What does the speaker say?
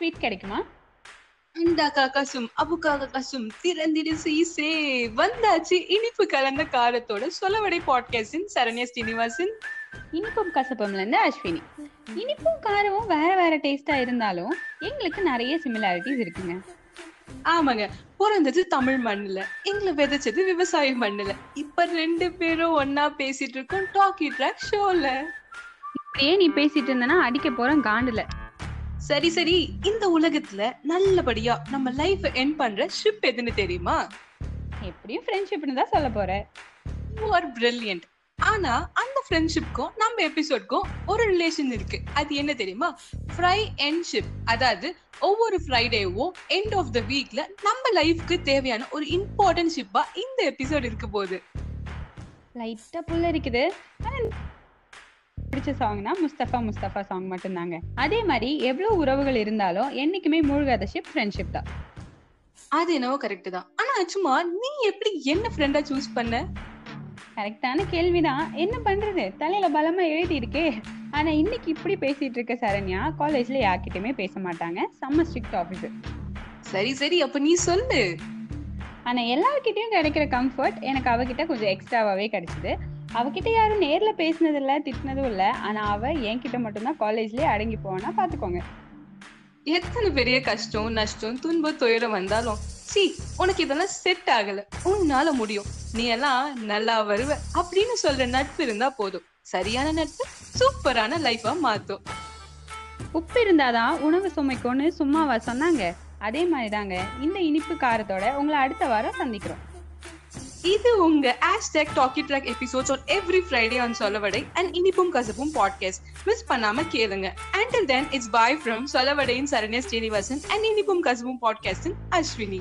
Sweet கிடைக்குமா? அண்டாக்கா கசும் அபுக்காக கசும் திறந்திடு சீசே. வந்தாச்சு இனிப்பு கலந்த காரத்தோட சொலவடை பாட்காஸ்டின் சரண்யா ஸ்ரீனிவாசன். இனிப்பும் கசப்பும்ல இருந்து அஸ்வினி. இனிப்பும் காரமும் வேற வேற டேஸ்டா இருந்தாலும் எங்களுக்கு நிறைய சிமிலாரிட்டிஸ் இருக்குங்க. ஆமாங்க பிறந்தது தமிழ் மண்ணுல எங்களை விதைச்சது விவசாய மண்ணுல. இப்ப ரெண்டு பேரும் ஒன்னா பேசிட்டு இருக்கோம் டாக்கி ட்ராக் ஷோல. இப்படியே நீ பேசிட்டு இருந்தனா அடிக்க போறேன் காண்டுல. சரி சரி. இந்த உலகத்துல நல்லபடியா நம்ம லைஃப் என் பண்ற ஷிப் எதுன்னு தெரியுமா? எப்படியும் ஃப்ரெண்ட்ஷிப்னு தான் சொல்ல போற யூ ஆர் பிரில்லியன்ட் ஆனா அந்த ஃப்ரெண்ட்ஷிப்க்கும் நம்ம எபிசோட்க்கும் ஒரு ரிலேஷன் இருக்கு. அது என்ன தெரியுமா? ஃப்ரை எண்ட் ஷிப் அதாவது ஒவ்வொரு ஃப்ரைடேவும் எண்ட் ஆஃப் த வீக்ல நம்ம லைஃப்க்கு தேவையான ஒரு இம்பார்ட்டன்ட் ஷிப்பா இந்த எபிசோட் இருக்க போகுது. லைட்டா புல்ல இருக்குது ஆனா பிடிச்ச சாங்னா முஸ்தபா முஸ்தபா சாங் மட்டும்தாங்க. அதே மாதிரி எவ்வளவு உறவுகள் இருந்தாலும் என்னைக்குமே மூழ்காத ஷிப் ஃப்ரெண்ட்ஷிப் தான். அது என்னவோ கரெக்ட் தான். ஆனா சும்மா நீ எப்படி என்ன ஃப்ரெண்டா சூஸ் பண்ண? கரெக்டான கேள்விதான். என்ன பண்றது? தலையில பலமா எழுதி இருக்கே. ஆனா இன்னைக்கு இப்படி பேசிட்டு இருக்க சரண்யா காலேஜ்ல யார்கிட்டயுமே பேச மாட்டாங்க. செம்ம ஸ்ட்ரிக்ட் ஆஃபீஸர் சரி சரி. அப்ப நீ சொல்லு. ஆனா எல்லார்கிட்டயும் கிடைக்கிற கம்ஃபர்ட் எனக்கு அவகிட்ட கொஞ்சம் எக்ஸ்ட்ராவாவே கிடைச்சது. அவகிட்ட யாரும் நேர்ல பேசினது இல்ல திட்டினதும் இல்ல. ஆனா அவ என்கிட்ட மட்டும்தான் காலேஜ்லயே அடங்கி போனா பாத்துக்கோங்க. எத்தனை பெரிய கஷ்டம் நஷ்டம் துன்பம் துயரம் வந்தாலும் சி உனக்கு இதெல்லாம் செட் ஆகல. உன்னால முடியும். நீ எல்லாம் நல்லா வருவ அப்படின்னு சொல்ற நட்பு இருந்தா போதும். சரியான நட்பு சூப்பரான லைஃபா மாத்தும். உப்பு இருந்தாதான் உணவு சுமைக்கும்னு சும்மாவா சொன்னாங்க. அதே மாதிரிதாங்க இந்த இனிப்பு காரத்தோட உங்களை அடுத்த வாரம் சந்திக்கிறோம். இது உங்க hashtag talkie track episodes on every Friday on Solavadai and இனிப்பும் கசப்பும் பாட்காஸ்ட் மிஸ் பண்ணாம கேளுங்க. And then it's bye from சொலவடையின் Saranya Srinivasan and இனிப்பும் கசப்பும் பாட்காஸ்டின் அஸ்வினி.